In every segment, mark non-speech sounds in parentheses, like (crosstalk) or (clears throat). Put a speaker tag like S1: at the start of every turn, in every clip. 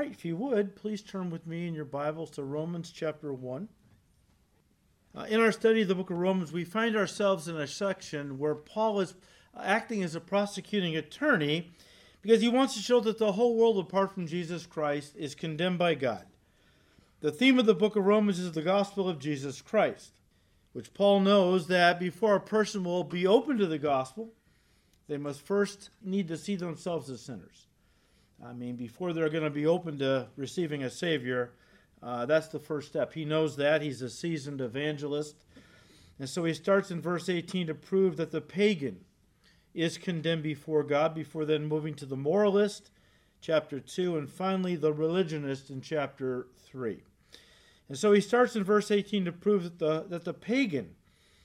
S1: right, if you would, please turn with me in your Bibles to Romans chapter 1. Uh, in our study of the book of Romans, we find ourselves in a section where Paul is acting as a prosecuting attorney because he wants to show that the whole world, apart from Jesus Christ, is condemned by God. The theme of the book of Romans is the gospel of Jesus Christ, which Paul knows that before a person will be open to the gospel, they must first need to see themselves as sinners. I mean, before they're going to be open to receiving a Savior, uh, that's the first step. He knows that. He's a seasoned evangelist. And so he starts in verse 18 to prove that the pagan is condemned before God, before then moving to the moralist, chapter 2, and finally the religionist in chapter 3. And so he starts in verse 18 to prove that the, that the pagan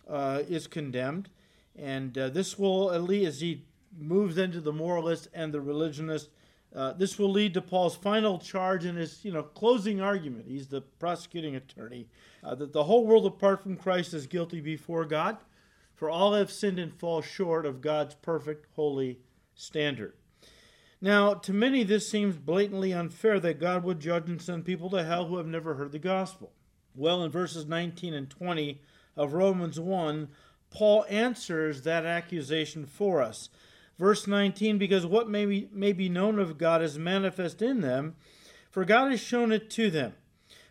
S1: uh, is condemned. And uh, this will, at least as he moves into the moralist and the religionist, uh, this will lead to Paul's final charge in his, you know, closing argument. He's the prosecuting attorney uh, that the whole world apart from Christ is guilty before God, for all have sinned and fall short of God's perfect, holy standard. Now, to many, this seems blatantly unfair that God would judge and send people to hell who have never heard the gospel. Well, in verses 19 and 20 of Romans 1, Paul answers that accusation for us. Verse 19, because what may be, may be known of God is manifest in them, for God has shown it to them.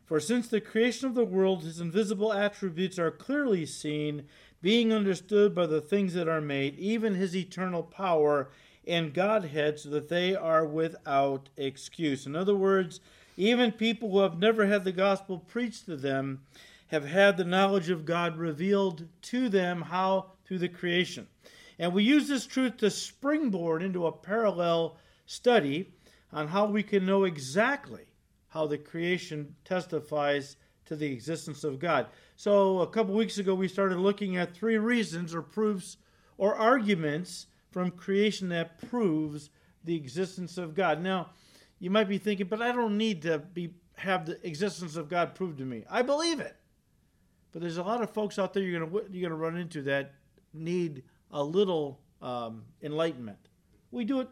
S1: For since the creation of the world, his invisible attributes are clearly seen, being understood by the things that are made, even his eternal power and Godhead, so that they are without excuse. In other words, even people who have never had the gospel preached to them have had the knowledge of God revealed to them. How? Through the creation. And we use this truth to springboard into a parallel study on how we can know exactly how the creation testifies to the existence of God. So, a couple weeks ago, we started looking at three reasons or proofs or arguments from creation that proves the existence of God. Now, you might be thinking, but I don't need to be have the existence of God proved to me. I believe it. But there's a lot of folks out there you're gonna you're gonna run into that need a little um, enlightenment. We do it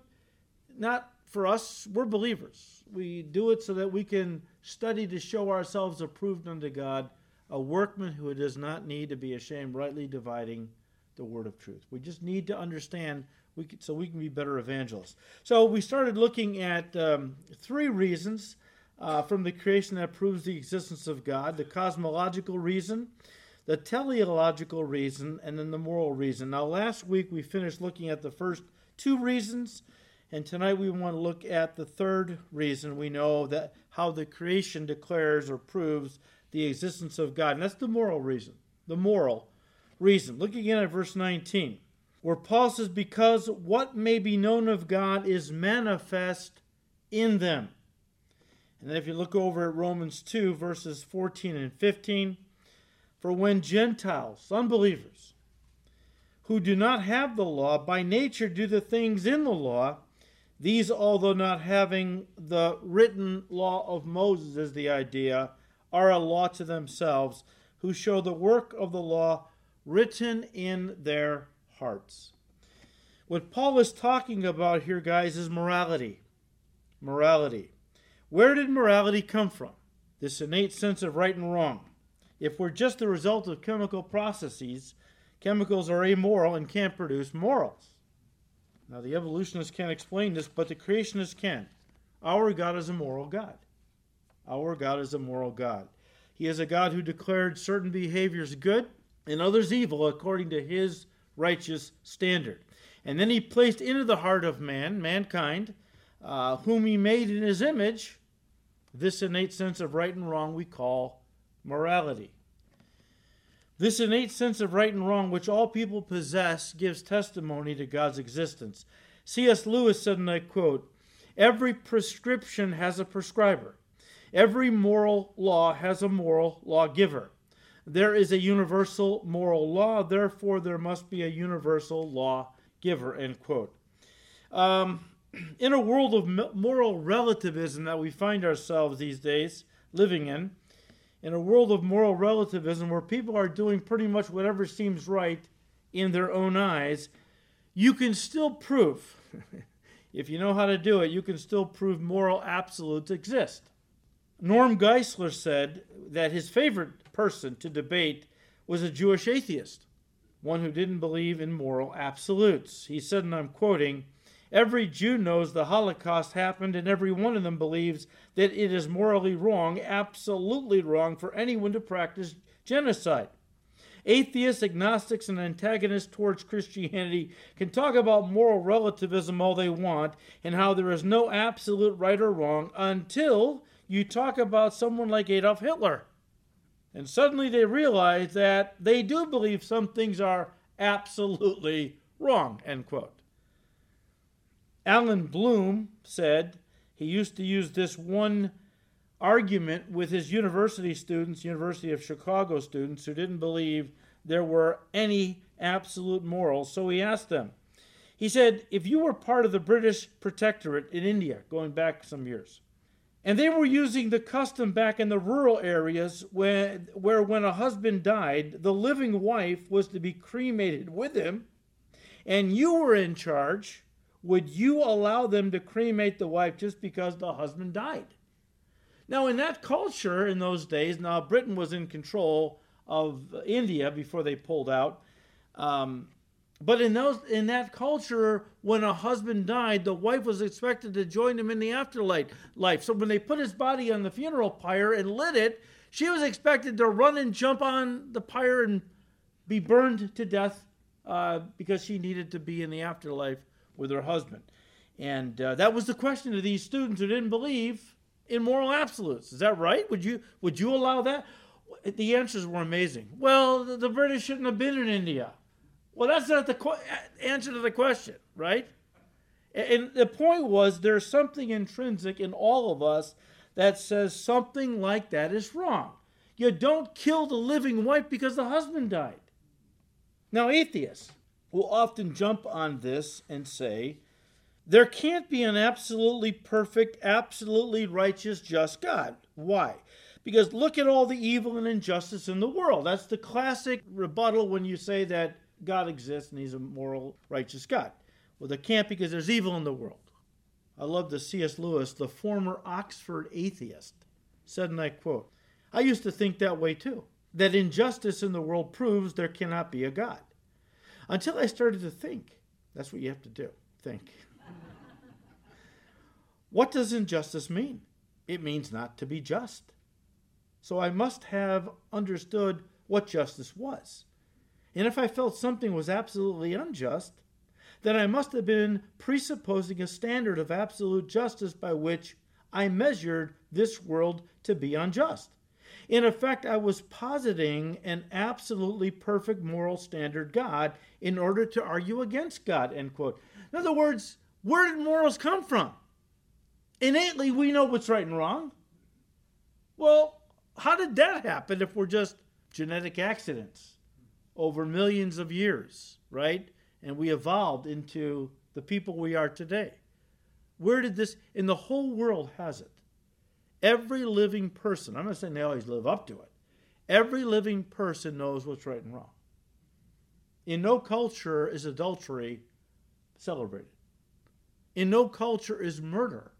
S1: not for us, we're believers. We do it so that we can study to show ourselves approved unto God, a workman who does not need to be ashamed, rightly dividing the word of truth. We just need to understand we can, so we can be better evangelists. So we started looking at um, three reasons uh, from the creation that proves the existence of God the cosmological reason, the teleological reason, and then the moral reason. Now, last week we finished looking at the first two reasons, and tonight we want to look at the third reason. We know that how the creation declares or proves the existence of God, and that's the moral reason. The moral reason. Look again at verse 19, where Paul says, Because what may be known of God is manifest in them. And then if you look over at Romans 2, verses 14 and 15, for when Gentiles, unbelievers, who do not have the law, by nature do the things in the law, these, although not having the written law of Moses, is the idea, are a law to themselves, who show the work of the law written in their hearts. What Paul is talking about here, guys, is morality. Morality. Where did morality come from? This innate sense of right and wrong. If we're just the result of chemical processes, chemicals are amoral and can't produce morals. Now, the evolutionists can't explain this, but the creationists can. Our God is a moral God. Our God is a moral God. He is a God who declared certain behaviors good and others evil according to his righteous standard. And then he placed into the heart of man, mankind, uh, whom he made in his image, this innate sense of right and wrong we call morality. This innate sense of right and wrong, which all people possess, gives testimony to God's existence. C.S. Lewis said, and I quote, Every prescription has a prescriber. Every moral law has a moral lawgiver. There is a universal moral law, therefore, there must be a universal lawgiver. End quote. Um, (clears throat) in a world of moral relativism that we find ourselves these days living in, in a world of moral relativism where people are doing pretty much whatever seems right in their own eyes, you can still prove, (laughs) if you know how to do it, you can still prove moral absolutes exist. Norm Geisler said that his favorite person to debate was a Jewish atheist, one who didn't believe in moral absolutes. He said, and I'm quoting, Every Jew knows the Holocaust happened, and every one of them believes that it is morally wrong, absolutely wrong, for anyone to practice genocide. Atheists, agnostics, and antagonists towards Christianity can talk about moral relativism all they want and how there is no absolute right or wrong until you talk about someone like Adolf Hitler. And suddenly they realize that they do believe some things are absolutely wrong, end quote. Allan Bloom said he used to use this one argument with his university students, University of Chicago students, who didn't believe there were any absolute morals. So he asked them, he said, if you were part of the British protectorate in India, going back some years, and they were using the custom back in the rural areas where, where when a husband died, the living wife was to be cremated with him, and you were in charge, would you allow them to cremate the wife just because the husband died? Now, in that culture in those days, now Britain was in control of India before they pulled out. Um, but in those in that culture, when a husband died, the wife was expected to join him in the afterlife. Life. So when they put his body on the funeral pyre and lit it, she was expected to run and jump on the pyre and be burned to death uh, because she needed to be in the afterlife with her husband. And uh, that was the question to these students who didn't believe in moral absolutes. Is that right? Would you would you allow that? The answers were amazing. Well, the, the British shouldn't have been in India. Well, that's not the qu- answer to the question, right? And the point was there's something intrinsic in all of us that says something like that is wrong. You don't kill the living wife because the husband died. Now, atheists will often jump on this and say, there can't be an absolutely perfect, absolutely righteous, just God. Why? Because look at all the evil and injustice in the world. That's the classic rebuttal when you say that God exists and he's a moral, righteous God. Well, there can't because there's evil in the world. I love the C.S. Lewis, the former Oxford atheist, said, and I quote, I used to think that way too, that injustice in the world proves there cannot be a God. Until I started to think. That's what you have to do think. (laughs) what does injustice mean? It means not to be just. So I must have understood what justice was. And if I felt something was absolutely unjust, then I must have been presupposing a standard of absolute justice by which I measured this world to be unjust. In effect, I was positing an absolutely perfect moral standard God in order to argue against God, end quote. In other words, where did morals come from? Innately, we know what's right and wrong. Well, how did that happen if we're just genetic accidents? over millions of years, right? And we evolved into the people we are today. Where did this, in the whole world has it? Every living person, I'm not saying they always live up to it, every living person knows what's right and wrong. In no culture is adultery celebrated. In no culture is murder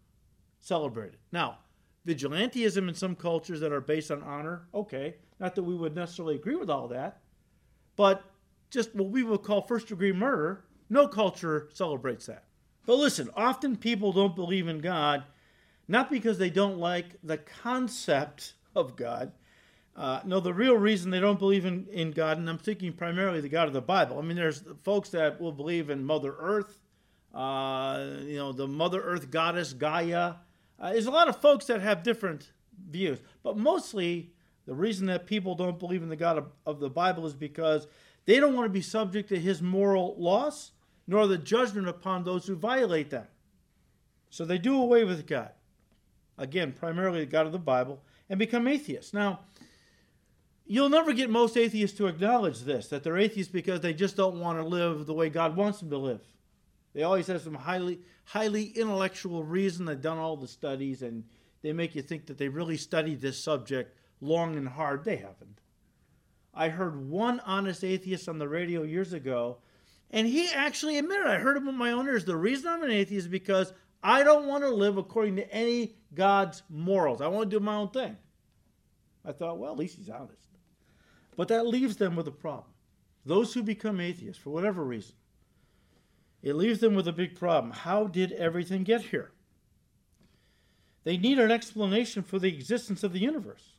S1: celebrated. Now, vigilantism in some cultures that are based on honor, okay, not that we would necessarily agree with all that, but just what we would call first degree murder, no culture celebrates that. But listen, often people don't believe in God not because they don't like the concept of God. Uh, no, the real reason they don't believe in, in God, and I'm thinking primarily the God of the Bible. I mean, there's folks that will believe in Mother Earth, uh, you know, the Mother Earth goddess Gaia. Uh, there's a lot of folks that have different views, but mostly the reason that people don't believe in the God of, of the Bible is because they don't want to be subject to his moral laws, nor the judgment upon those who violate them. So they do away with God. Again, primarily the God of the Bible, and become atheists. Now, you'll never get most atheists to acknowledge this, that they're atheists because they just don't want to live the way God wants them to live. They always have some highly, highly intellectual reason. They've done all the studies, and they make you think that they really studied this subject long and hard. They haven't. I heard one honest atheist on the radio years ago, And he actually admitted, I heard him with my own ears, the reason I'm an atheist is because I don't want to live according to any God's morals. I want to do my own thing. I thought, well, at least he's honest. But that leaves them with a problem. Those who become atheists, for whatever reason, it leaves them with a big problem. How did everything get here? They need an explanation for the existence of the universe.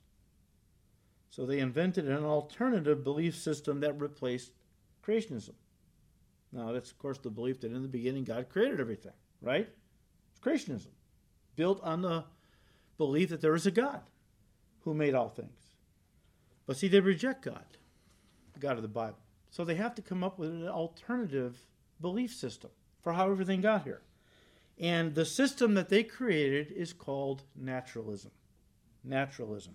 S1: So they invented an alternative belief system that replaced creationism. Now, that's, of course, the belief that in the beginning God created everything, right? Creationism, built on the belief that there is a God who made all things. But see, they reject God, the God of the Bible. So they have to come up with an alternative belief system for how everything got here. And the system that they created is called naturalism. Naturalism.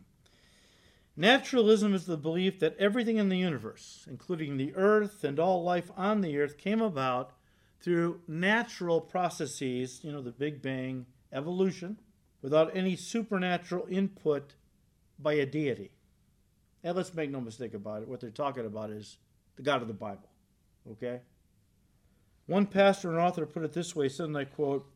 S1: Naturalism is the belief that everything in the universe, including the earth and all life on the earth, came about through natural processes, you know, the Big Bang, evolution, without any supernatural input by a deity. And let's make no mistake about it, what they're talking about is the God of the Bible. Okay? One pastor and author put it this way, said, and I quote,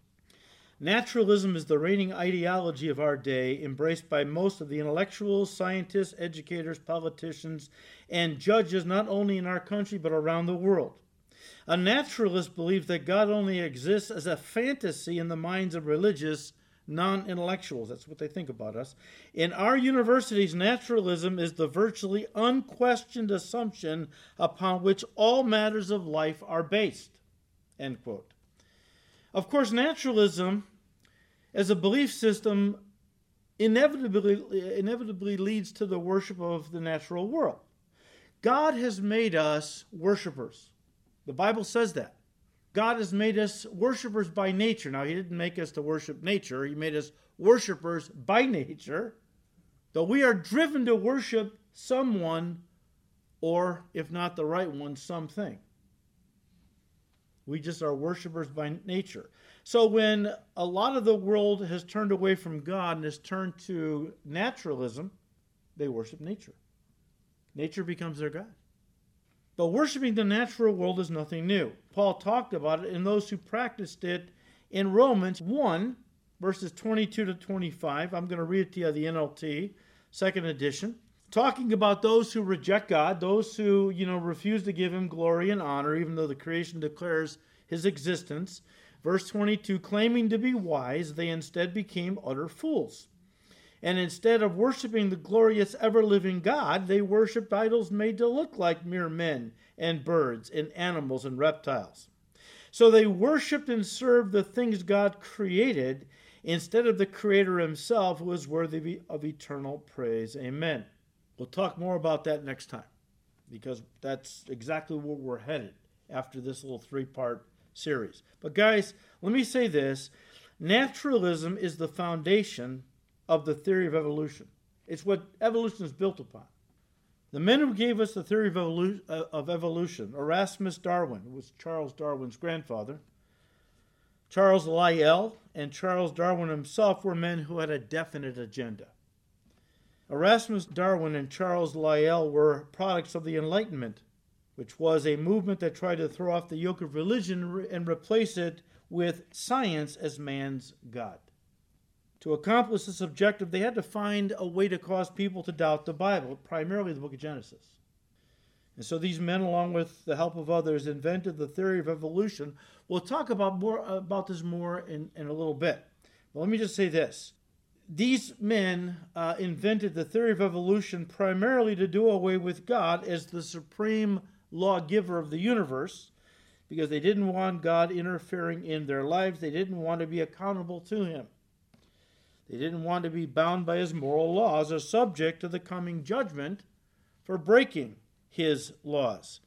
S1: Naturalism is the reigning ideology of our day, embraced by most of the intellectuals, scientists, educators, politicians, and judges not only in our country but around the world. A naturalist believes that God only exists as a fantasy in the minds of religious non intellectuals. That's what they think about us. In our universities, naturalism is the virtually unquestioned assumption upon which all matters of life are based. End quote. Of course, naturalism as a belief system inevitably, inevitably leads to the worship of the natural world. God has made us worshipers. The Bible says that. God has made us worshipers by nature. Now, He didn't make us to worship nature, He made us worshipers by nature. Though we are driven to worship someone, or if not the right one, something. We just are worshipers by nature. So when a lot of the world has turned away from God and has turned to naturalism, they worship nature. Nature becomes their God. But worshiping the natural world is nothing new. Paul talked about it in those who practiced it in Romans 1, verses 22 to 25. I'm going to read it to you, the NLT, second edition talking about those who reject God, those who, you know, refuse to give him glory and honor, even though the creation declares his existence. Verse 22 claiming to be wise, they instead became utter fools. And instead of worshiping the glorious, ever living God, they worshiped idols made to look like mere men and birds and animals and reptiles. So they worshiped and served the things God created instead of the Creator Himself, who is worthy of eternal praise. Amen. We'll talk more about that next time because that's exactly where we're headed after this little three part series. But, guys, let me say this naturalism is the foundation of the theory of evolution, it's what evolution is built upon. The men who gave us the theory of, evolu- uh, of evolution, Erasmus Darwin, was Charles Darwin's grandfather, Charles Lyell, and Charles Darwin himself were men who had a definite agenda. Erasmus Darwin and Charles Lyell were products of the Enlightenment, which was a movement that tried to throw off the yoke of religion and replace it with science as man's God. To accomplish this objective, they had to find a way to cause people to doubt the Bible, primarily the book of Genesis. And so these men, along with the help of others, invented the theory of evolution. We'll talk about more about this more in, in a little bit. But let me just say this these men uh, invented the theory of evolution primarily to do away with God as the supreme lawgiver of the universe because they didn't want God interfering in their lives. They didn't want to be accountable to Him. They didn't want to be bound by His moral laws or subject to the coming judgment for breaking His laws.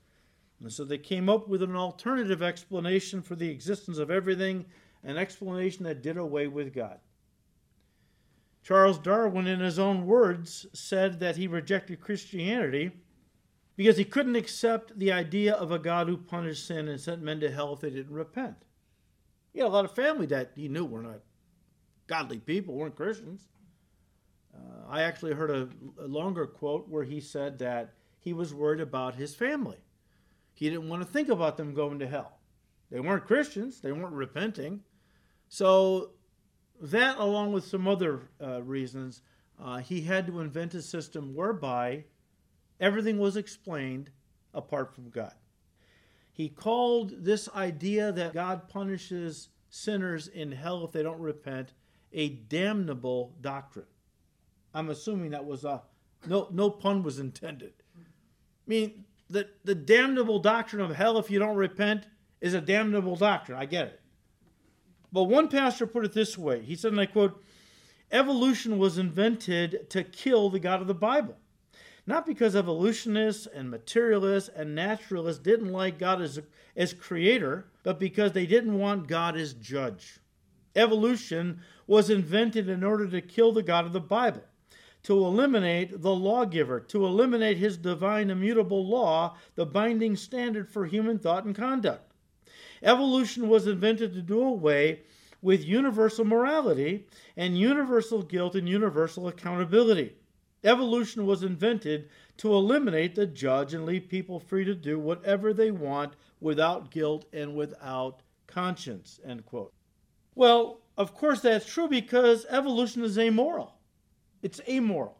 S1: And so they came up with an alternative explanation for the existence of everything, an explanation that did away with God. Charles Darwin, in his own words, said that he rejected Christianity because he couldn't accept the idea of a God who punished sin and sent men to hell if they didn't repent. He had a lot of family that he knew were not godly people, weren't Christians. Uh, I actually heard a, a longer quote where he said that he was worried about his family. He didn't want to think about them going to hell. They weren't Christians, they weren't repenting. So, that, along with some other uh, reasons, uh, he had to invent a system whereby everything was explained apart from God. He called this idea that God punishes sinners in hell if they don't repent a damnable doctrine. I'm assuming that was a no no pun was intended. I mean the the damnable doctrine of hell if you don't repent is a damnable doctrine. I get it. But one pastor put it this way. He said, and I quote, evolution was invented to kill the God of the Bible. Not because evolutionists and materialists and naturalists didn't like God as, as creator, but because they didn't want God as judge. Evolution was invented in order to kill the God of the Bible, to eliminate the lawgiver, to eliminate his divine immutable law, the binding standard for human thought and conduct. Evolution was invented to do away with universal morality and universal guilt and universal accountability. Evolution was invented to eliminate the judge and leave people free to do whatever they want without guilt and without conscience. End quote. Well, of course that's true because evolution is amoral. It's amoral.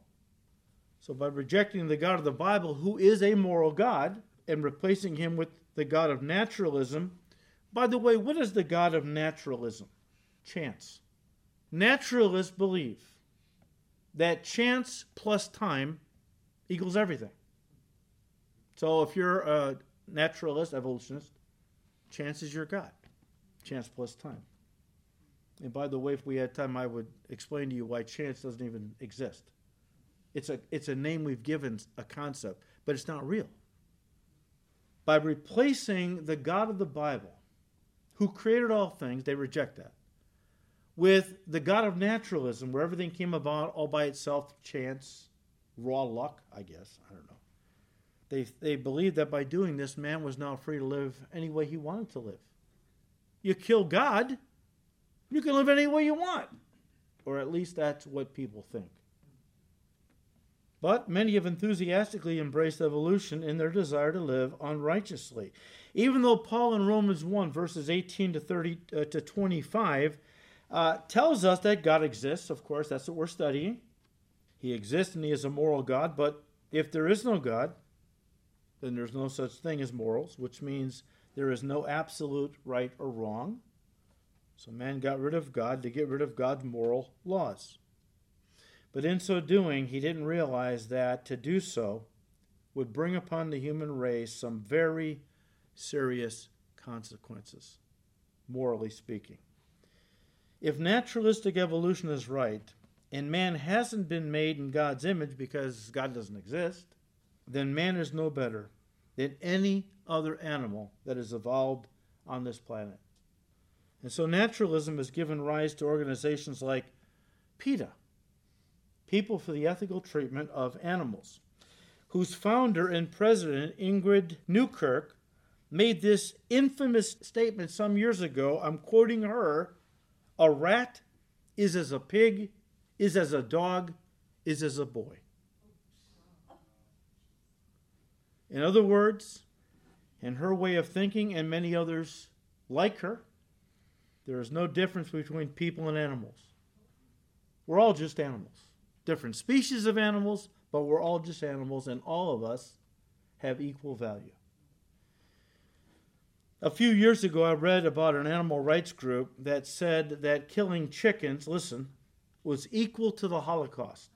S1: So by rejecting the God of the Bible, who is a moral God, and replacing him with the God of naturalism, by the way, what is the God of naturalism? Chance. Naturalists believe that chance plus time equals everything. So if you're a naturalist, evolutionist, chance is your God. Chance plus time. And by the way, if we had time, I would explain to you why chance doesn't even exist. It's a, it's a name we've given a concept, but it's not real. By replacing the God of the Bible, who created all things, they reject that with the God of naturalism, where everything came about all by itself, chance, raw luck, I guess. I don't know. They, they believed that by doing this, man was now free to live any way he wanted to live. You kill God, you can live any way you want. Or at least that's what people think. But many have enthusiastically embraced evolution in their desire to live unrighteously. Even though Paul in Romans 1, verses 18 to, 30, uh, to 25, uh, tells us that God exists. Of course, that's what we're studying. He exists and He is a moral God, but if there is no God, then there's no such thing as morals, which means there is no absolute right or wrong. So man got rid of God to get rid of God's moral laws. But in so doing, he didn't realize that to do so would bring upon the human race some very serious consequences, morally speaking. If naturalistic evolution is right, and man hasn't been made in God's image because God doesn't exist, then man is no better than any other animal that has evolved on this planet. And so naturalism has given rise to organizations like PETA, People for the Ethical Treatment of Animals, whose founder and president, Ingrid Newkirk, made this infamous statement some years ago. I'm quoting her a rat is as a pig, is as a dog, is as a boy. In other words, in her way of thinking and many others like her, there is no difference between people and animals. We're all just animals. Different species of animals, but we're all just animals, and all of us have equal value. A few years ago, I read about an animal rights group that said that killing chickens, listen, was equal to the Holocaust.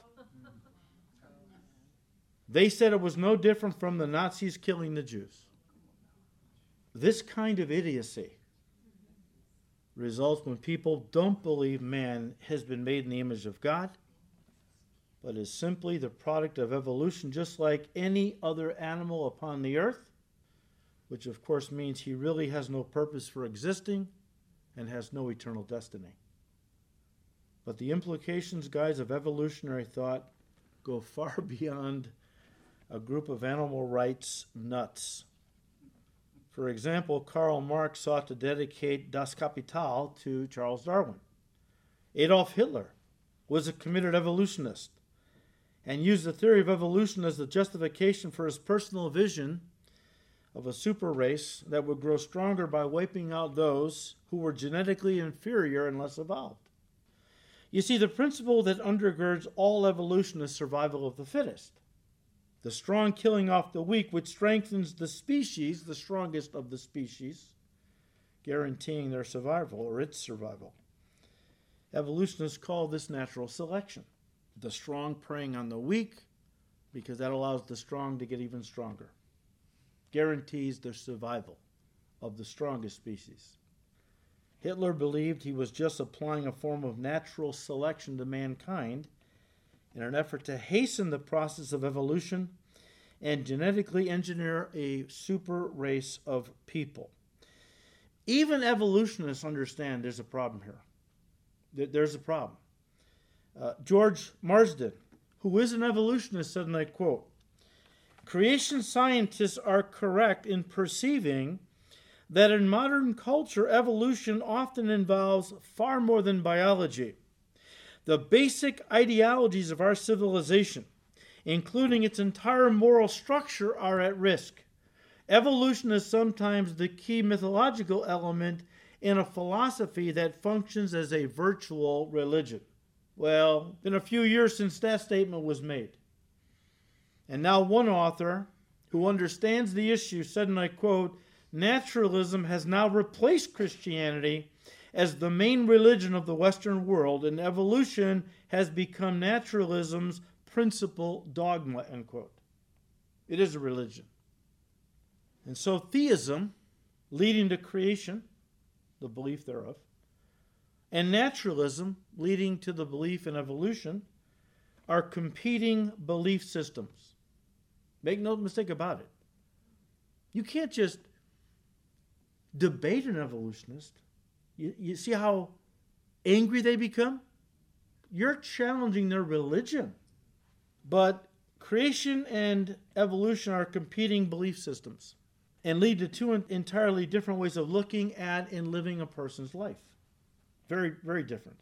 S1: They said it was no different from the Nazis killing the Jews. This kind of idiocy results when people don't believe man has been made in the image of God, but is simply the product of evolution, just like any other animal upon the earth which of course means he really has no purpose for existing and has no eternal destiny. But the implications, guys, of evolutionary thought go (laughs) far beyond a group of animal rights nuts. For example, Karl Marx sought to dedicate Das Kapital to Charles Darwin. Adolf Hitler was a committed evolutionist and used the theory of evolution as the justification for his personal vision of a super race that would grow stronger by wiping out those who were genetically inferior and less evolved. You see, the principle that undergirds all evolution is survival of the fittest. The strong killing off the weak, which strengthens the species, the strongest of the species, guaranteeing their survival or its survival. Evolutionists call this natural selection. The strong preying on the weak because that allows the strong to get even stronger. Guarantees the survival of the strongest species. Hitler believed he was just applying a form of natural selection to mankind in an effort to hasten the process of evolution and genetically engineer a super race of people. Even evolutionists understand there's a problem here. There's a problem. Uh, George Marsden, who is an evolutionist, said, and I quote, Creation scientists are correct in perceiving that in modern culture, evolution often involves far more than biology. The basic ideologies of our civilization, including its entire moral structure, are at risk. Evolution is sometimes the key mythological element in a philosophy that functions as a virtual religion. Well, been a few years since that statement was made. And now, one author who understands the issue said, and I quote, naturalism has now replaced Christianity as the main religion of the Western world, and evolution has become naturalism's principal dogma, end quote. It is a religion. And so theism, leading to creation, the belief thereof, and naturalism, leading to the belief in evolution, are competing belief systems. Make no mistake about it. You can't just debate an evolutionist, you, you see how angry they become? You're challenging their religion. But creation and evolution are competing belief systems and lead to two entirely different ways of looking at and living a person's life. Very, very different.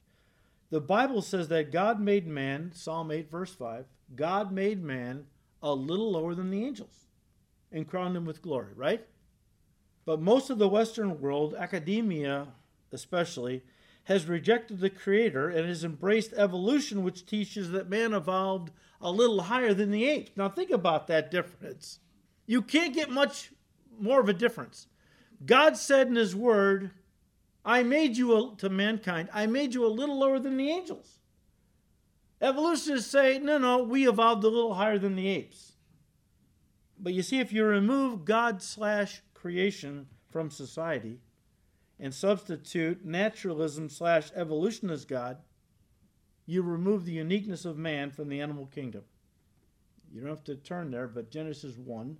S1: The Bible says that God made man, Psalm 8, verse 5, God made man a little lower than the angels and crowned him with glory, right? But most of the Western world, academia especially, has rejected the Creator and has embraced evolution, which teaches that man evolved a little higher than the apes. Now, think about that difference. You can't get much more of a difference. God said in His Word, I made you a, to mankind, I made you a little lower than the angels. Evolutionists say, no, no, we evolved a little higher than the apes. But you see, if you remove God slash creation from society and substitute naturalism slash evolution as God, you remove the uniqueness of man from the animal kingdom. You don't have to turn there, but Genesis 1,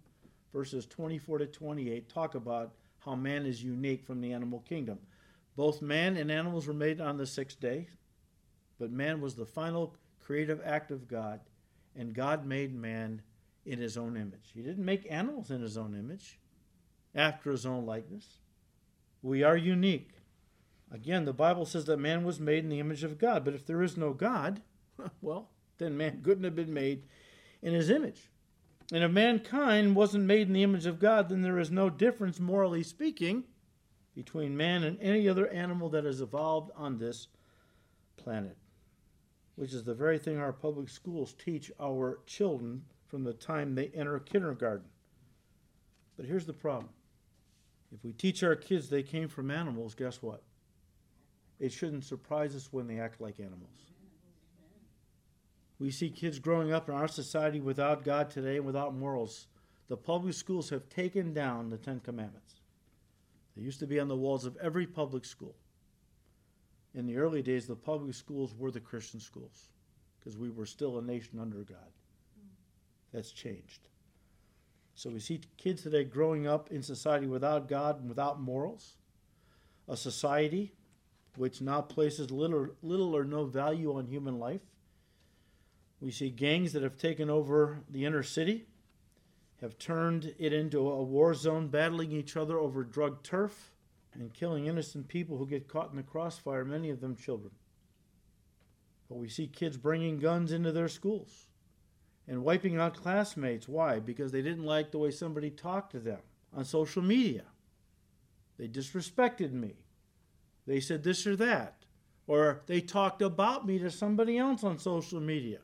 S1: verses 24 to 28, talk about how man is unique from the animal kingdom. Both man and animals were made on the sixth day, but man was the final creative act of God, and God made man in his own image. He didn't make animals in his own image, after his own likeness. We are unique. Again, the Bible says that man was made in the image of God, but if there is no God, (laughs) well, then man couldn't have been made in his image. And if mankind wasn't made in the image of God, then there is no difference, morally speaking, between man and any other animal that has evolved on this planet, which is the very thing our public schools teach our children from the time they enter kindergarten. But here's the problem if we teach our kids they came from animals, guess what? It shouldn't surprise us when they act like animals. We see kids growing up in our society without God today and without morals. The public schools have taken down the Ten Commandments. They used to be on the walls of every public school. In the early days, the public schools were the Christian schools because we were still a nation under God. That's changed. So we see kids today growing up in society without God and without morals, a society which now places little, little or no value on human life. We see gangs that have taken over the inner city, have turned it into a war zone, battling each other over drug turf and killing innocent people who get caught in the crossfire, many of them children. But we see kids bringing guns into their schools and wiping out classmates. Why? Because they didn't like the way somebody talked to them. on social media. They disrespected me. They said this or that. Or they talked about me to somebody else on social media.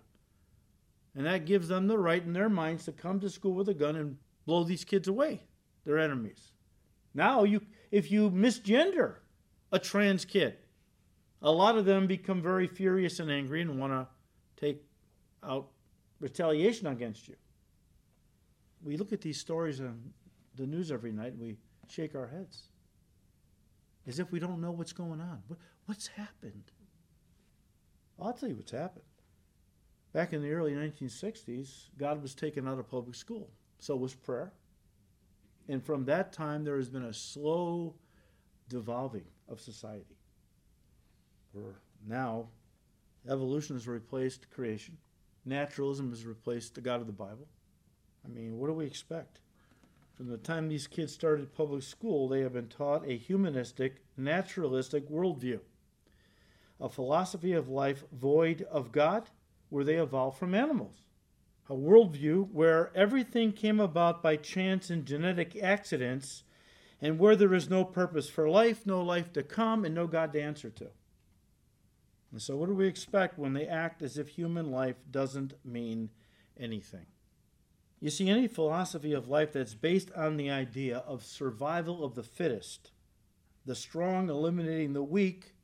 S1: And that gives them the right in their minds to come to school with a gun and blow these kids away, their enemies. Now, you, if you misgender a trans kid, a lot of them become very furious and angry and want to take out retaliation against you. We look at these stories on the news every night and we shake our heads as if we don't know what's going on. What's happened? I'll tell you what's happened. Back in the early 1960s, God was taken out of public school. So was prayer. And from that time, there has been a slow devolving of society. Where now, evolution has replaced creation, naturalism has replaced the God of the Bible. I mean, what do we expect? From the time these kids started public school, they have been taught a humanistic, naturalistic worldview, a philosophy of life void of God, where they evolved from animals, a worldview where everything came about by chance and genetic accidents, and where there is no purpose for life, no life to come, and no God to answer to. And so, what do we expect when they act as if human life doesn't mean anything? You see, any philosophy of life that's based on the idea of survival of the fittest, the strong eliminating the weak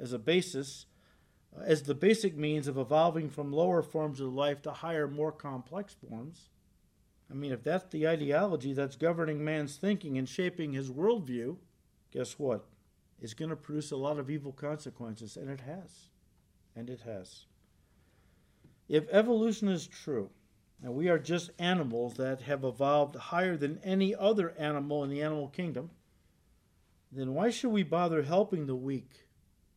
S1: as a basis, uh, as the basic means of evolving from lower forms of life to higher, more complex forms. I mean, if that's the ideology that's governing man's thinking and shaping his worldview, guess what? Is going to produce a lot of evil consequences, and it has. And it has. If evolution is true, and we are just animals that have evolved higher than any other animal in the animal kingdom, then why should we bother helping the weak,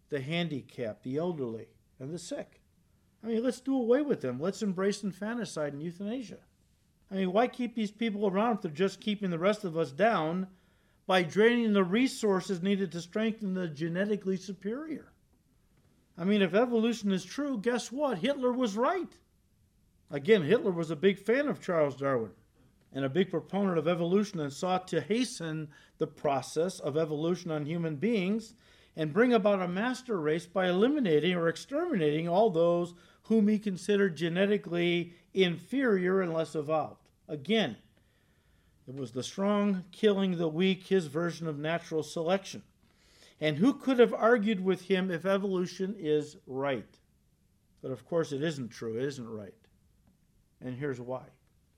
S1: the handicapped, the elderly, and the sick? I mean, let's do away with them. Let's embrace infanticide and euthanasia. I mean, why keep these people around if they're just keeping the rest of us down by draining the resources needed to strengthen the genetically superior. I mean, if evolution is true, guess what? Hitler was right. Again, Hitler was a big fan of Charles Darwin and a big proponent of evolution and sought to hasten the process of evolution on human beings and bring about a master race by eliminating or exterminating all those whom he considered genetically inferior and less evolved. Again, it was the strong killing the weak, his version of natural selection. And who could have argued with him if evolution is right? But of course, it isn't true. It isn't right. And here's why.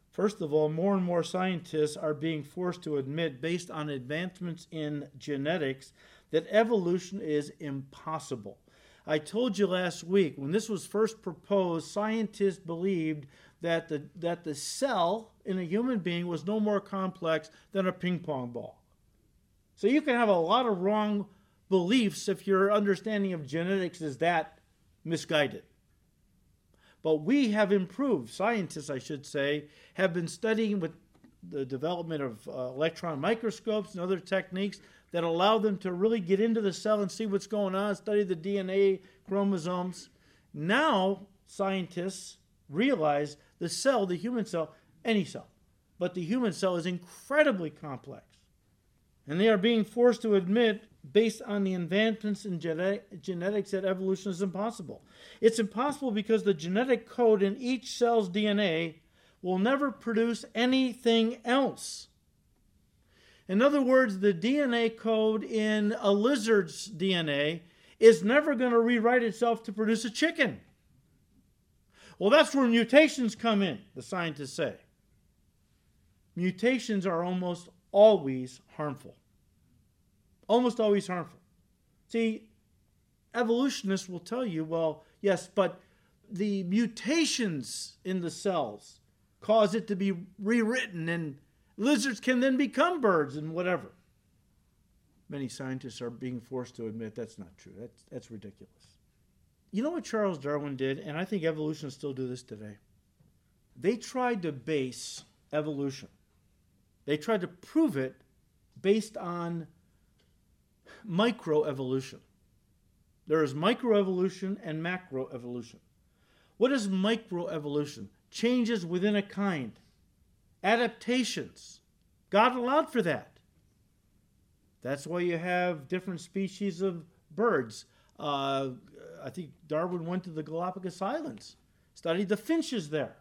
S1: First of all, more and more scientists are being forced to admit, based on advancements in genetics, that evolution is impossible. I told you last week when this was first proposed, scientists believed that the, that the cell in a human being was no more complex than a ping pong ball. So you can have a lot of wrong beliefs if your understanding of genetics is that misguided. But we have improved, scientists, I should say, have been studying with the development of uh, electron microscopes and other techniques that allow them to really get into the cell and see what's going on, study the DNA, chromosomes. Now, scientists realize the cell, the human cell, any cell, but the human cell is incredibly complex. And they are being forced to admit, based on the advancements in genetic, genetics, that evolution is impossible. It's impossible because the genetic code in each cell's DNA will never produce anything else. In other words, the DNA code in a lizard's DNA is never going to rewrite itself to produce a chicken. Well, that's where mutations come in, the scientists say. Mutations are almost always harmful. Almost always harmful. See, evolutionists will tell you, well, yes, but the mutations in the cells cause it to be rewritten, and lizards can then become birds and whatever. Many scientists are being forced to admit that's not true. That's, that's ridiculous. You know what Charles Darwin did, and I think evolutionists still do this today? They tried to base evolution, they tried to prove it based on microevolution. There is microevolution and macroevolution. What is microevolution? Changes within a kind, adaptations, God allowed for that. That's why you have different species of birds. Uh, I think Darwin went to the Galapagos Islands, studied the finches there,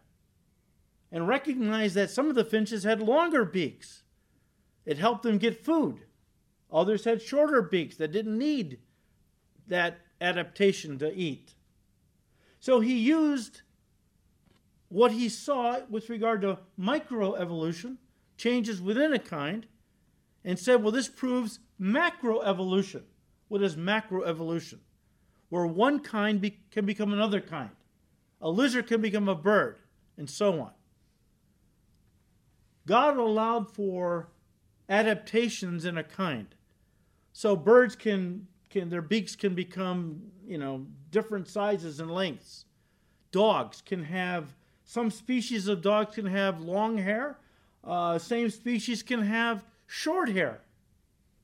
S1: and recognized that some of the finches had longer beaks. It helped them get food. Others had shorter beaks that didn't need that adaptation to eat. So he used what he saw with regard to microevolution, changes within a kind, and said, well, this proves macroevolution. What is macroevolution? Where one kind be- can become another kind. A lizard can become a bird, and so on. God allowed for adaptations in a kind. So birds can, can their beaks can become, you know, different sizes and lengths. Dogs can have some species of dogs can have long hair. Uh, same species can have short hair,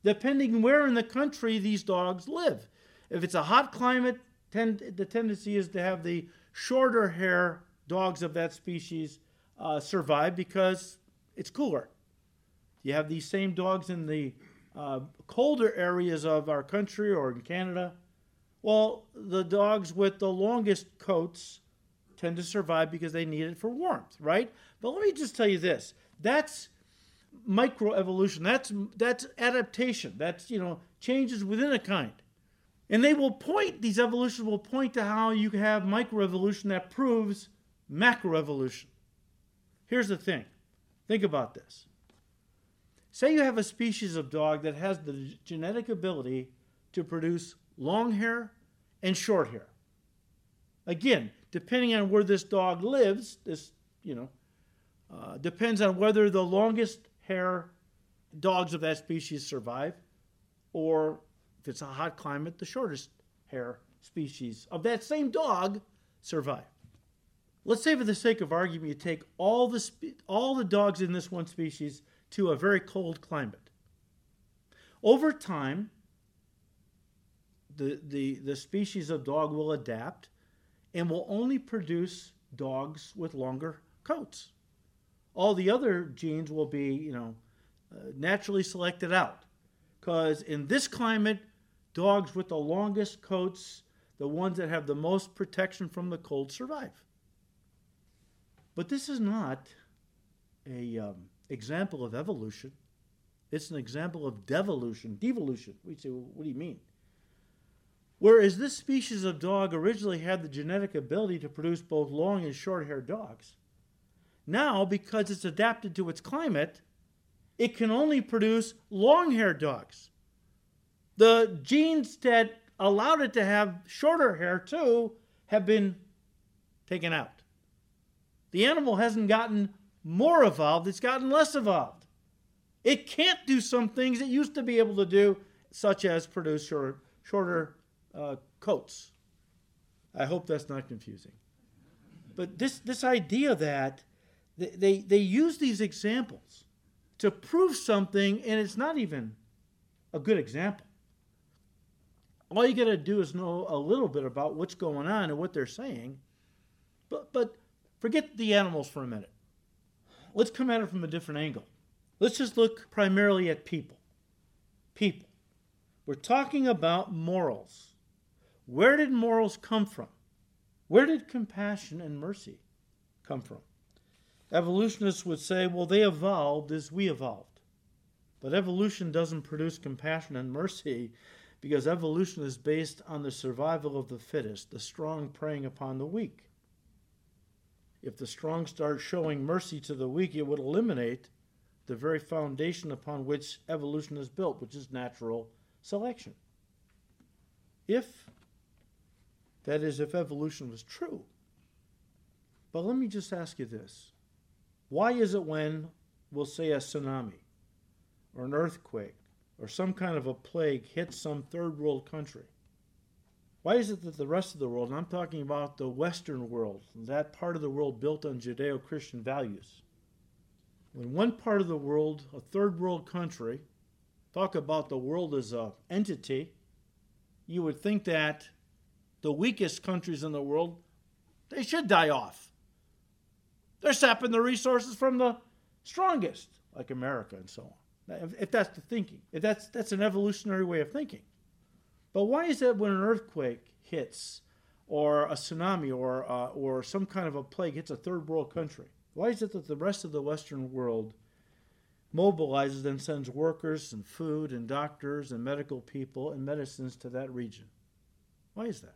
S1: depending where in the country these dogs live. If it's a hot climate, tend, the tendency is to have the shorter hair dogs of that species uh, survive because it's cooler. You have these same dogs in the uh, colder areas of our country or in Canada. Well, the dogs with the longest coats tend to survive because they need it for warmth, right? But let me just tell you this that's microevolution. That's that's adaptation. That's you know changes within a kind. And they will point these evolutions will point to how you have microevolution that proves macroevolution. Here's the thing. Think about this. Say you have a species of dog that has the genetic ability to produce long hair and short hair. Again, depending on where this dog lives, this, you know, uh, depends on whether the longest hair dogs of that species survive, or if it's a hot climate, the shortest hair species of that same dog survive. Let's say, for the sake of argument, you take all the spe- all the dogs in this one species to a very cold climate. Over time, the, the, the species of dog will adapt and will only produce dogs with longer coats all the other genes will be, you know, uh, naturally selected out. Because in this climate, dogs with the longest coats, the ones that have the most protection from the cold, survive. But this is not a um, example of evolution. It's an example of devolution, devolution. We say, well, what do you mean? Whereas this species of dog originally had the genetic ability to produce both long and short haired dogs, now, because it's adapted to its climate, it can only produce long haired dogs. The genes that allowed it to have shorter hair, too, have been taken out. The animal hasn't gotten more evolved, it's gotten less evolved. It can't do some things it used to be able to do, such as produce shorter, shorter uh, coats. I hope that's not confusing. But this, this idea that they, they, they use these examples to prove something, and it's not even a good example. All you got to do is know a little bit about what's going on and what they're saying, but, but forget the animals for a minute. Let's come at it from a different angle. Let's just look primarily at people. People. We're talking about morals. Where did morals come from? Where did compassion and mercy come from? Evolutionists would say, well, they evolved as we evolved. But evolution doesn't produce compassion and mercy because evolution is based on the survival of the fittest, the strong preying upon the weak. If the strong start showing mercy to the weak, it would eliminate the very foundation upon which evolution is built, which is natural selection. If, that is, if evolution was true. But let me just ask you this why is it when we'll say a tsunami or an earthquake or some kind of a plague hits some third world country? Why is it that the rest of the world, and I'm talking about the Western world, that part of the world built on Judeo Christian values, when one part of the world, a third world country, talk about the world as an entity, you would think that the weakest countries in the world, they should die off. They're sapping the resources from the strongest. like America and so on. If, that's the thinking, if that's that's an evolutionary way of thinking. But why is it when an earthquake hits, or a tsunami, or uh, or some kind of a plague hits a third world country? Why is it that the rest of the Western world mobilizes and sends workers and food and doctors and medical people and medicines to that region? Why is that?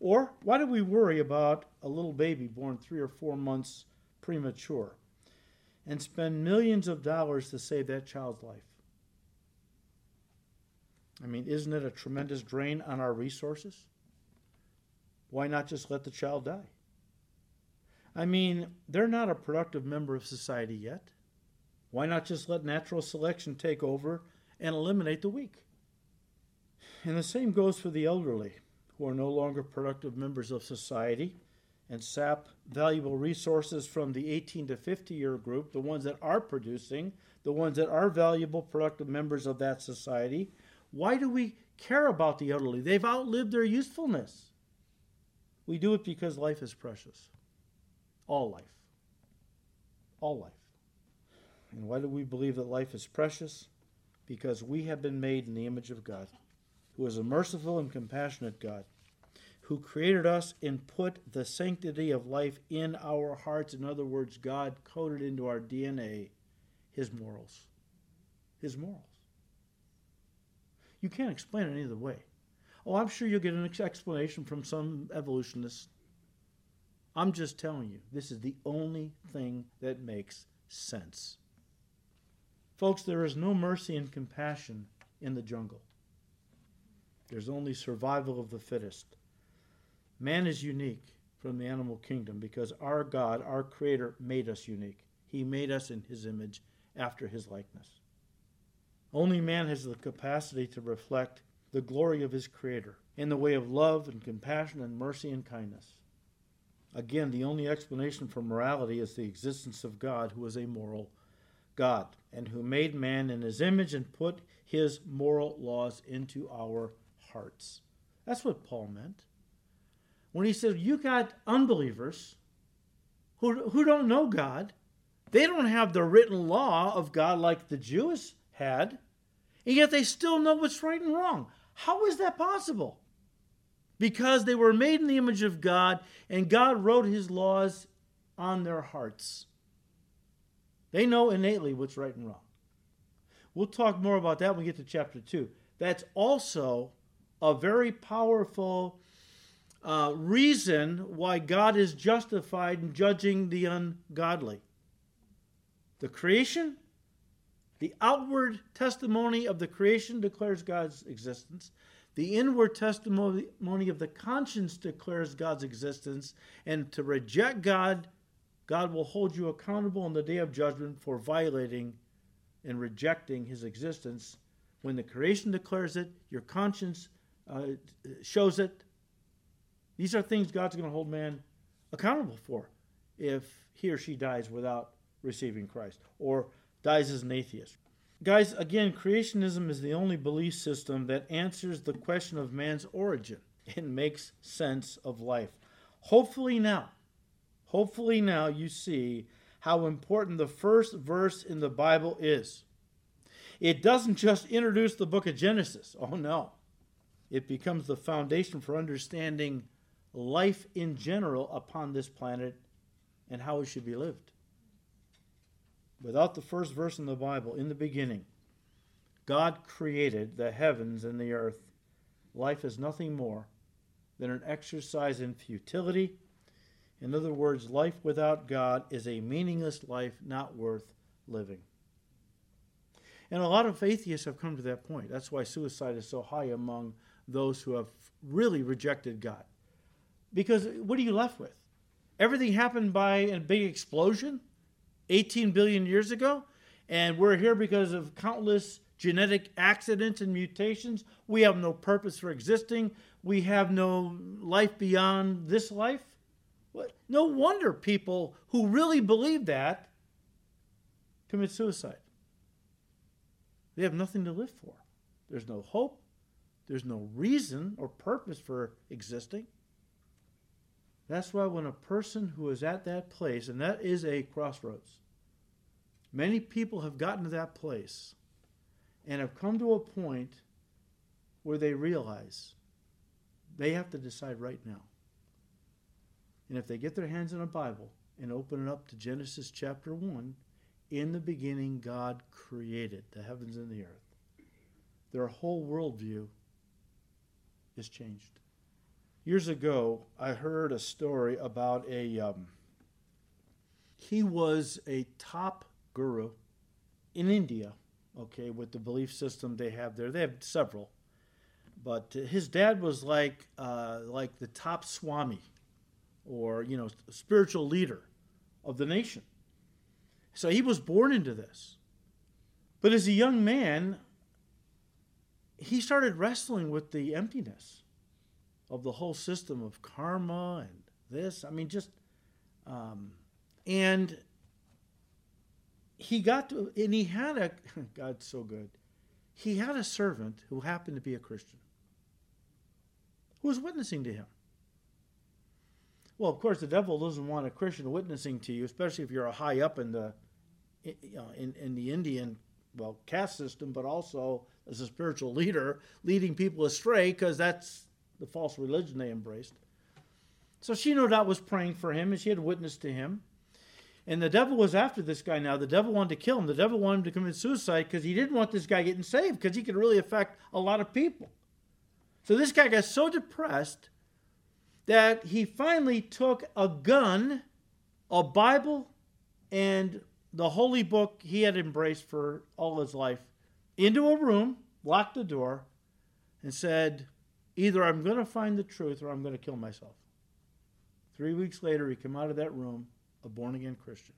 S1: Or why do we worry about a little baby born three or four months premature and spend millions of dollars to save that child's life? I mean, isn't it a tremendous drain on our resources? Why not just let the child die? I mean, they're not a productive member of society yet. Why not just let natural selection take over and eliminate the weak? And the same goes for the elderly who are no longer productive members of society and sap valuable resources from the 18 to 50 year group, the ones that are producing, the ones that are valuable, productive members of that society. Why do we care about the elderly? They've outlived their usefulness. We do it because life is precious. All life. All life. And why do we believe that life is precious? Because we have been made in the image of God who is a merciful and compassionate God, who created us and put the sanctity of life in our hearts. In other words, God coded into our DNA his morals. His morals. You can't explain it any other way. Oh, I'm sure you'll get an explanation from some evolutionist. I'm just telling you, this is the only thing that makes sense. Folks, there is no mercy and compassion in the jungle. There's only survival of the fittest. Man is unique from the animal kingdom because our God, our Creator, made us unique. He made us in His image after His likeness. Only man has the capacity to reflect the glory of his Creator in the way of love and compassion and mercy and kindness. Again, the only explanation for morality is the existence of God, who is a moral God and who made man in his image and put his moral laws into our hearts. That's what Paul meant. When he said, You got unbelievers who, who don't know God, they don't have the written law of God like the Jews had, and yet they still know what's right and wrong. How is that possible? Because they were made in the image of God, and God wrote his laws on their hearts. They know innately what's right and wrong. We'll talk more about that when we get to chapter 2. That's also a very powerful uh, reason why God is justified in judging the ungodly. The creation, the outward testimony of the creation declares God's existence. The inward testimony of the conscience declares God's existence. And to reject God, God will hold you accountable on the day of judgment for violating and rejecting his existence. When the creation declares it, your conscience uh, shows it. These are things God's going to hold man accountable for if he or she dies without receiving Christ or dies as an atheist. Guys, again, creationism is the only belief system that answers the question of man's origin and makes sense of life. Hopefully, now, hopefully, now you see how important the first verse in the Bible is. It doesn't just introduce the book of Genesis. Oh, no it becomes the foundation for understanding life in general upon this planet and how it should be lived. Without the first verse in the Bible, in the beginning, God created the heavens and the earth. Life is nothing more than an exercise in futility. In other words, life without God is a meaningless life not worth living. And a lot of atheists have come to that point. That's why suicide is so high among those who have really rejected God. Because what are you left with? Everything happened by a big explosion 18 billion years ago, and we're here because of countless genetic accidents and mutations. We have no purpose for existing. We have no life beyond this life. No wonder people who really believe that commit suicide. They have nothing to live for. There's no hope. There's no reason or purpose for existing. That's why when a person who is at that place, and that is a crossroads, Many people have gotten to that place and have come to a point where they realize they have to decide right now. And if they get their hands on a Bible and open it up to Genesis chapter 1, in the beginning, God created the heavens and the earth. Their whole worldview is changed. Years ago, I heard a story about a. Um, he was a top guru in India, okay, with the belief system they have there. They have several, but his dad was like uh, like the top swami, or you know, spiritual leader of the nation. So he was born into this. But as a young man, he started wrestling with the emptiness of the whole system of karma and this. I mean, just, um, and he got to, and he had a, (laughs) God's so good, he had a servant who happened to be a Christian who was witnessing to him. Well, of course, the devil doesn't want a Christian witnessing to you, especially if you're a high up in the in, in the Indian well caste system, but also as a spiritual leader, leading people astray because that's the false religion they embraced. So she no doubt was praying for him, and she had witnessed to him. And the devil was after this guy now. The devil wanted to kill him. The devil wanted him to commit suicide because he didn't want this guy getting saved because he could really affect a lot of people. So this guy got so depressed that he finally took a gun, a Bible, and the holy book he had embraced for all his life into a room, locked the door, and said, Either I'm going to find the truth or I'm going to kill myself. Three weeks later, he came out of that room a born again Christian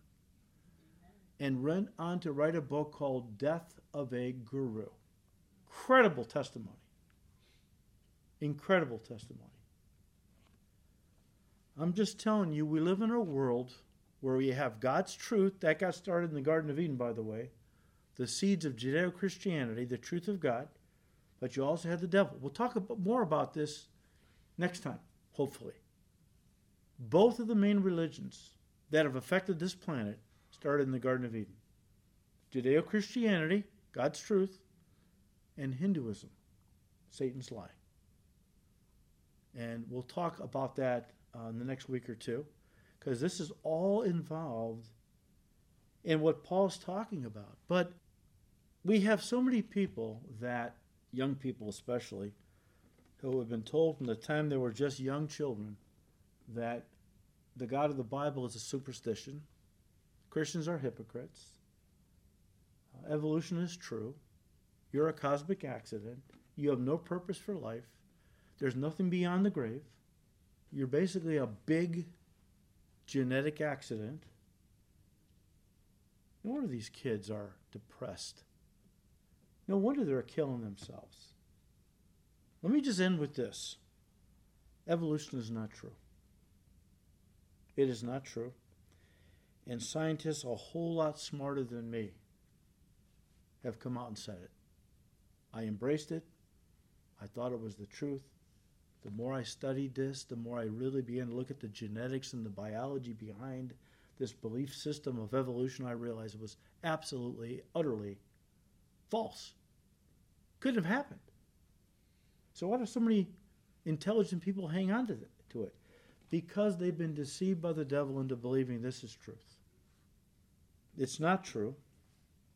S1: and went on to write a book called Death of a Guru. Incredible testimony. Incredible testimony. I'm just telling you, we live in a world where we have God's truth. That got started in the Garden of Eden, by the way. The seeds of Judeo Christianity, the truth of God. But you also have the devil. We'll talk more about this next time, hopefully. Both of the main religions that have affected this planet started in the Garden of Eden Judeo Christianity, God's truth, and Hinduism, Satan's lie. And we'll talk about that uh, in the next week or two because this is all involved in what Paul's talking about. But we have so many people that, young people especially, who have been told from the time they were just young children that the God of the Bible is a superstition, Christians are hypocrites, uh, evolution is true, you're a cosmic accident, you have no purpose for life, there's nothing beyond the grave, you're basically a big genetic accident. No wonder these kids are depressed. No wonder they're killing themselves. Let me just end with this evolution is not true. It is not true. And scientists a whole lot smarter than me have come out and said it. I embraced it. I thought it was the truth. The more I studied this, the more I really began to look at the genetics and the biology behind this belief system of evolution. I realized it was absolutely, utterly false. Couldn't have happened. So, why do so many intelligent people hang on to, to it? Because they've been deceived by the devil into believing this is truth. It's not true.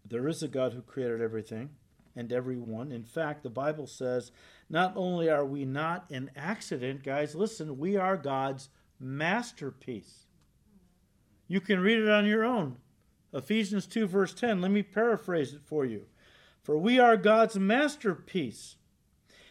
S1: There is a God who created everything and everyone. In fact, the Bible says not only are we not an accident, guys, listen, we are God's masterpiece. You can read it on your own. Ephesians 2, verse 10. Let me paraphrase it for you. For we are God's masterpiece.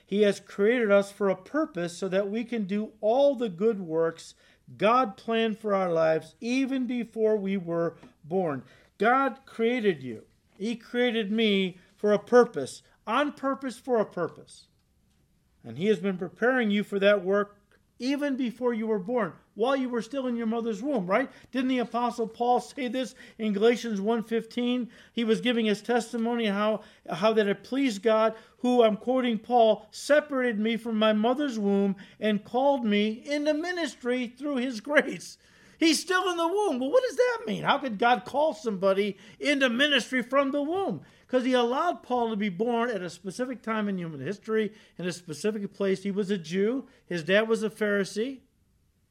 S1: He has created us for a purpose so that we can do all the good works God planned for our lives even before we were born. God created you, He created me for a purpose, on purpose for a purpose. And He has been preparing you for that work even before you were born, while you were still in your mother's womb, right? Didn't the apostle Paul say this in Galatians 1:15? He was giving his testimony how how that it pleased God, who I'm quoting Paul, separated me from my mother's womb and called me into ministry through his grace. He's still in the womb. Well, what does that mean? How could God call somebody into ministry from the womb? Because he allowed Paul to be born at a specific time in human history, in a specific place. He was a Jew, his dad was a Pharisee,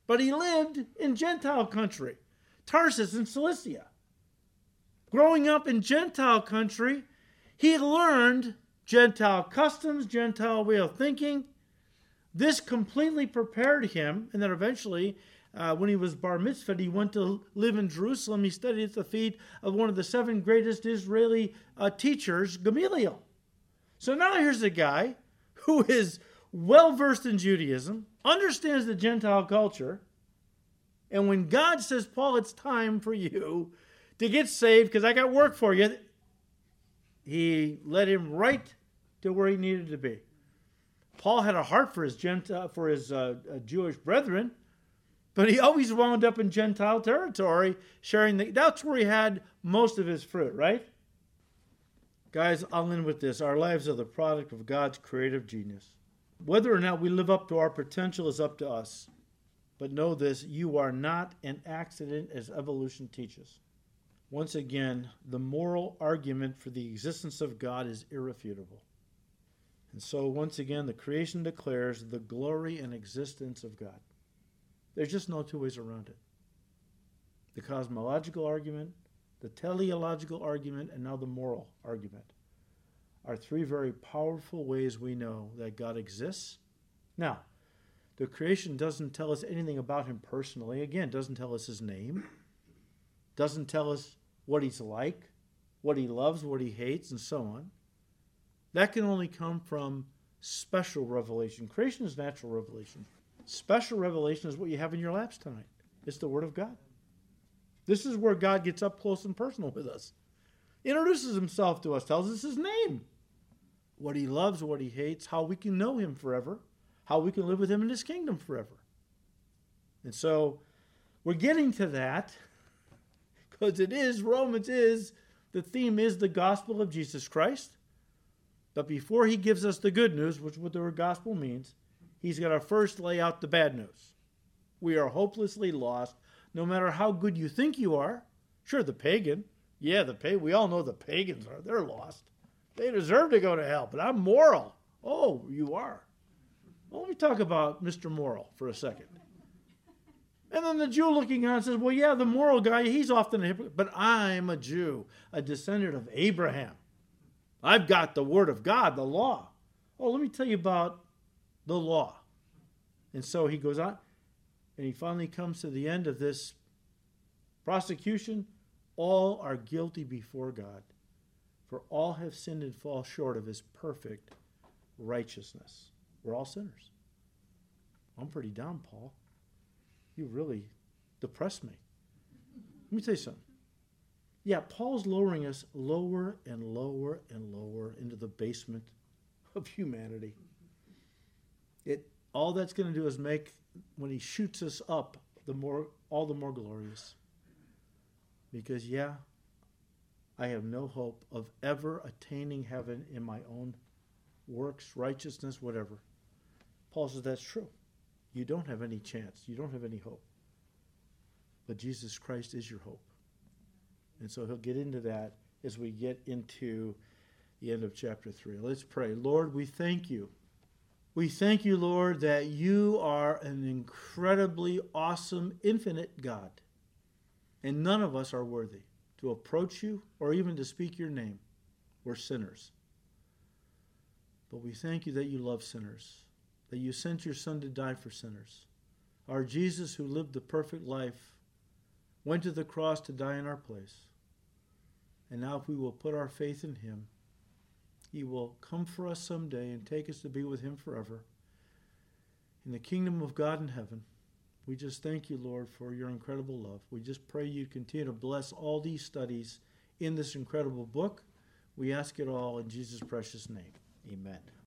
S1: but he lived in Gentile country, Tarsus in Cilicia. Growing up in Gentile country, he learned Gentile customs, Gentile way of thinking. This completely prepared him, and then eventually, uh, when he was bar mitzvah, he went to live in Jerusalem. He studied at the feet of one of the seven greatest Israeli uh, teachers, Gamaliel. So now here's a guy who is well versed in Judaism, understands the Gentile culture, and when God says, Paul, it's time for you to get saved because I got work for you, he led him right to where he needed to be. Paul had a heart for his Gentile, for his uh, uh, Jewish brethren, but he always wound up in Gentile territory, sharing the. That's where he had most of his fruit, right? Guys, I'll end with this. Our lives are the product of God's creative genius. Whether or not we live up to our potential is up to us. But know this you are not an accident, as evolution teaches. Once again, the moral argument for the existence of God is irrefutable. And so, once again, the creation declares the glory and existence of God. There's just no two ways around it. The cosmological argument, the teleological argument, and now the moral argument are three very powerful ways we know that God exists. Now, the creation doesn't tell us anything about him personally. Again, doesn't tell us his name, doesn't tell us what he's like, what he loves, what he hates, and so on. That can only come from special revelation. Creation is natural revelation. Special revelation is what you have in your laps tonight. It's the Word of God. This is where God gets up close and personal with us. Introduces himself to us, tells us his name, what he loves, what he hates, how we can know him forever, how we can live with him in his kingdom forever. And so we're getting to that (laughs) because it is, Romans is, the theme is the gospel of Jesus Christ. But before he gives us the good news, which is what the word gospel means, he's got to first lay out the bad news. We are hopelessly lost, no matter how good you think you are. Sure, the pagan, yeah, the pagan, we all know the pagans are, they're lost. They deserve to go to hell, but I'm moral. Oh, you are. Well, let me talk about Mr. Moral for a second. And then the Jew looking on says, Well, yeah, the moral guy, he's often a hypocrite, but I'm a Jew, a descendant of Abraham. I've got the word of God, the law. Oh, let me tell you about the law. And so he goes on, and he finally comes to the end of this prosecution. All are guilty before God, for all have sinned and fall short of his perfect righteousness. We're all sinners. I'm pretty down, Paul you really depressed me. Let me tell you something. Yeah, Paul's lowering us lower and lower and lower into the basement of humanity. It all that's going to do is make when he shoots us up the more all the more glorious. Because yeah, I have no hope of ever attaining heaven in my own works, righteousness, whatever. Paul says that's true you don't have any chance. You don't have any hope. But Jesus Christ is your hope. And so he'll get into that as we get into the end of chapter 3. Let's pray. Lord, we thank you. We thank you, Lord, that you are an incredibly awesome, infinite God. And none of us are worthy to approach you or even to speak your name. We're sinners. But we thank you that you love sinners that you sent your Son to die for sinners. Our Jesus, who lived the perfect life, went to the cross to die in our place. And now, if we will put our faith in him, he will come for us someday and take us to be with him forever in the kingdom of God in heaven. We just thank you, Lord, for your incredible love. We just pray you continue to bless all these studies in this incredible book. We ask it all in Jesus' precious name. Amen.